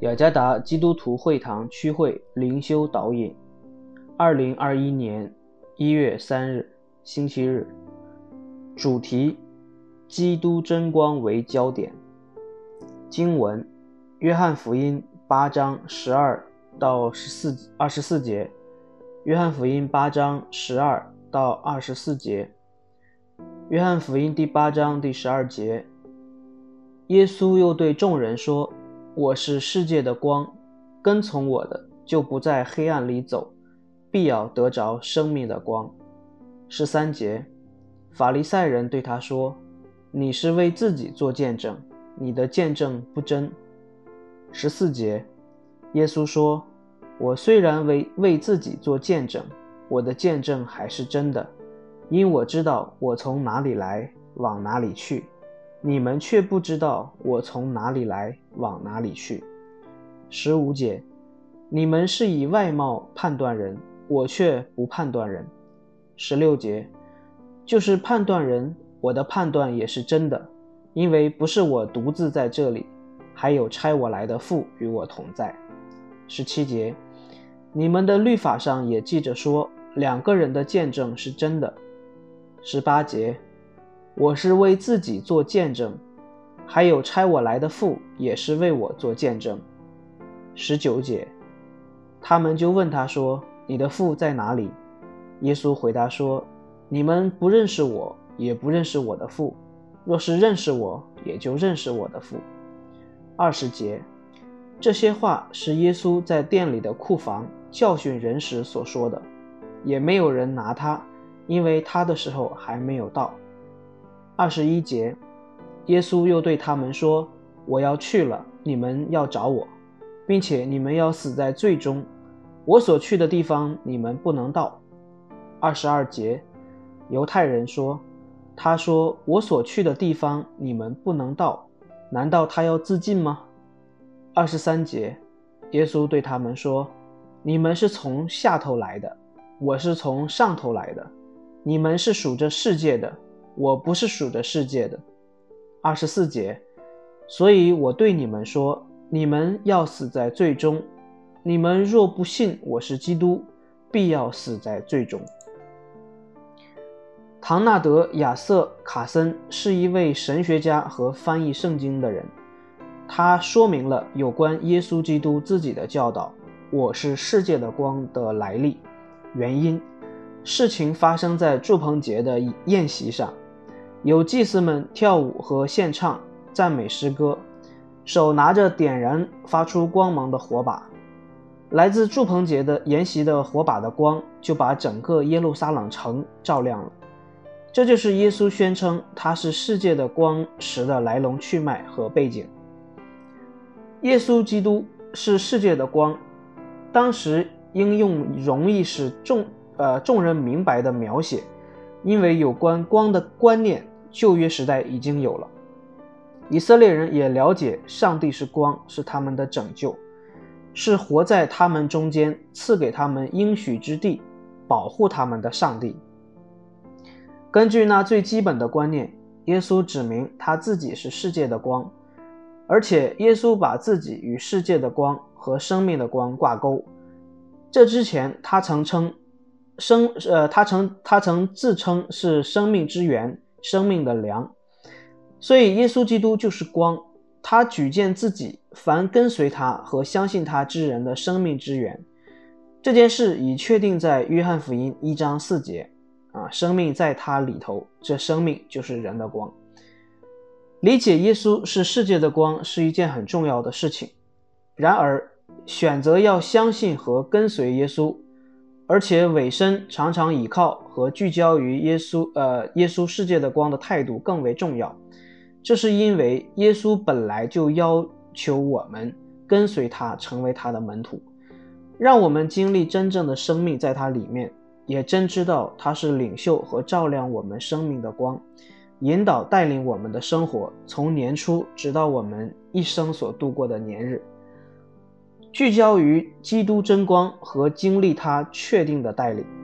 雅加达基督徒会堂区会灵修导引，二零二一年一月三日，星期日，主题：基督真光为焦点。经文：约翰福音八章十二到十四二十四节。约翰福音八章十二到二十四节。约翰福音第八章第十二节。耶稣又对众人说。我是世界的光，跟从我的就不在黑暗里走，必要得着生命的光。十三节，法利赛人对他说：“你是为自己做见证，你的见证不真。”十四节，耶稣说：“我虽然为为自己做见证，我的见证还是真的，因我知道我从哪里来，往哪里去。”你们却不知道我从哪里来，往哪里去。十五节，你们是以外貌判断人，我却不判断人。十六节，就是判断人，我的判断也是真的，因为不是我独自在这里，还有差我来的父与我同在。十七节，你们的律法上也记着说，两个人的见证是真的。十八节。我是为自己做见证，还有差我来的父也是为我做见证。十九节，他们就问他说：“你的父在哪里？”耶稣回答说：“你们不认识我，也不认识我的父。若是认识我，也就认识我的父。”二十节，这些话是耶稣在店里的库房教训人时所说的，也没有人拿他，因为他的时候还没有到。二十一节，耶稣又对他们说：“我要去了，你们要找我，并且你们要死在最终。我所去的地方，你们不能到。”二十二节，犹太人说：“他说我所去的地方，你们不能到，难道他要自尽吗？”二十三节，耶稣对他们说：“你们是从下头来的，我是从上头来的，你们是属这世界的。”我不是数着世界的。二十四节，所以我对你们说，你们要死在最终。你们若不信我是基督，必要死在最终。唐纳德·亚瑟·卡森是一位神学家和翻译圣经的人，他说明了有关耶稣基督自己的教导：“我是世界的光”的来历、原因。事情发生在祝棚节的宴席上。有祭司们跳舞和献唱赞美诗歌，手拿着点燃发出光芒的火把，来自祝棚节的沿袭的火把的光就把整个耶路撒冷城照亮了。这就是耶稣宣称他是世界的光时的来龙去脉和背景。耶稣基督是世界的光，当时应用容易使众呃众人明白的描写，因为有关光的观念。旧约时代已经有了，以色列人也了解上帝是光，是他们的拯救，是活在他们中间，赐给他们应许之地，保护他们的上帝。根据那最基本的观念，耶稣指明他自己是世界的光，而且耶稣把自己与世界的光和生命的光挂钩。这之前，他曾称生，呃，他曾他曾自称是生命之源。生命的粮，所以耶稣基督就是光，他举荐自己，凡跟随他和相信他之人的生命之源。这件事已确定在约翰福音一章四节啊，生命在他里头，这生命就是人的光。理解耶稣是世界的光是一件很重要的事情，然而选择要相信和跟随耶稣。而且委身常常倚靠和聚焦于耶稣，呃，耶稣世界的光的态度更为重要。这是因为耶稣本来就要求我们跟随他，成为他的门徒，让我们经历真正的生命在他里面，也真知道他是领袖和照亮我们生命的光，引导带领我们的生活，从年初直到我们一生所度过的年日。聚焦于基督真光和经历他确定的带领。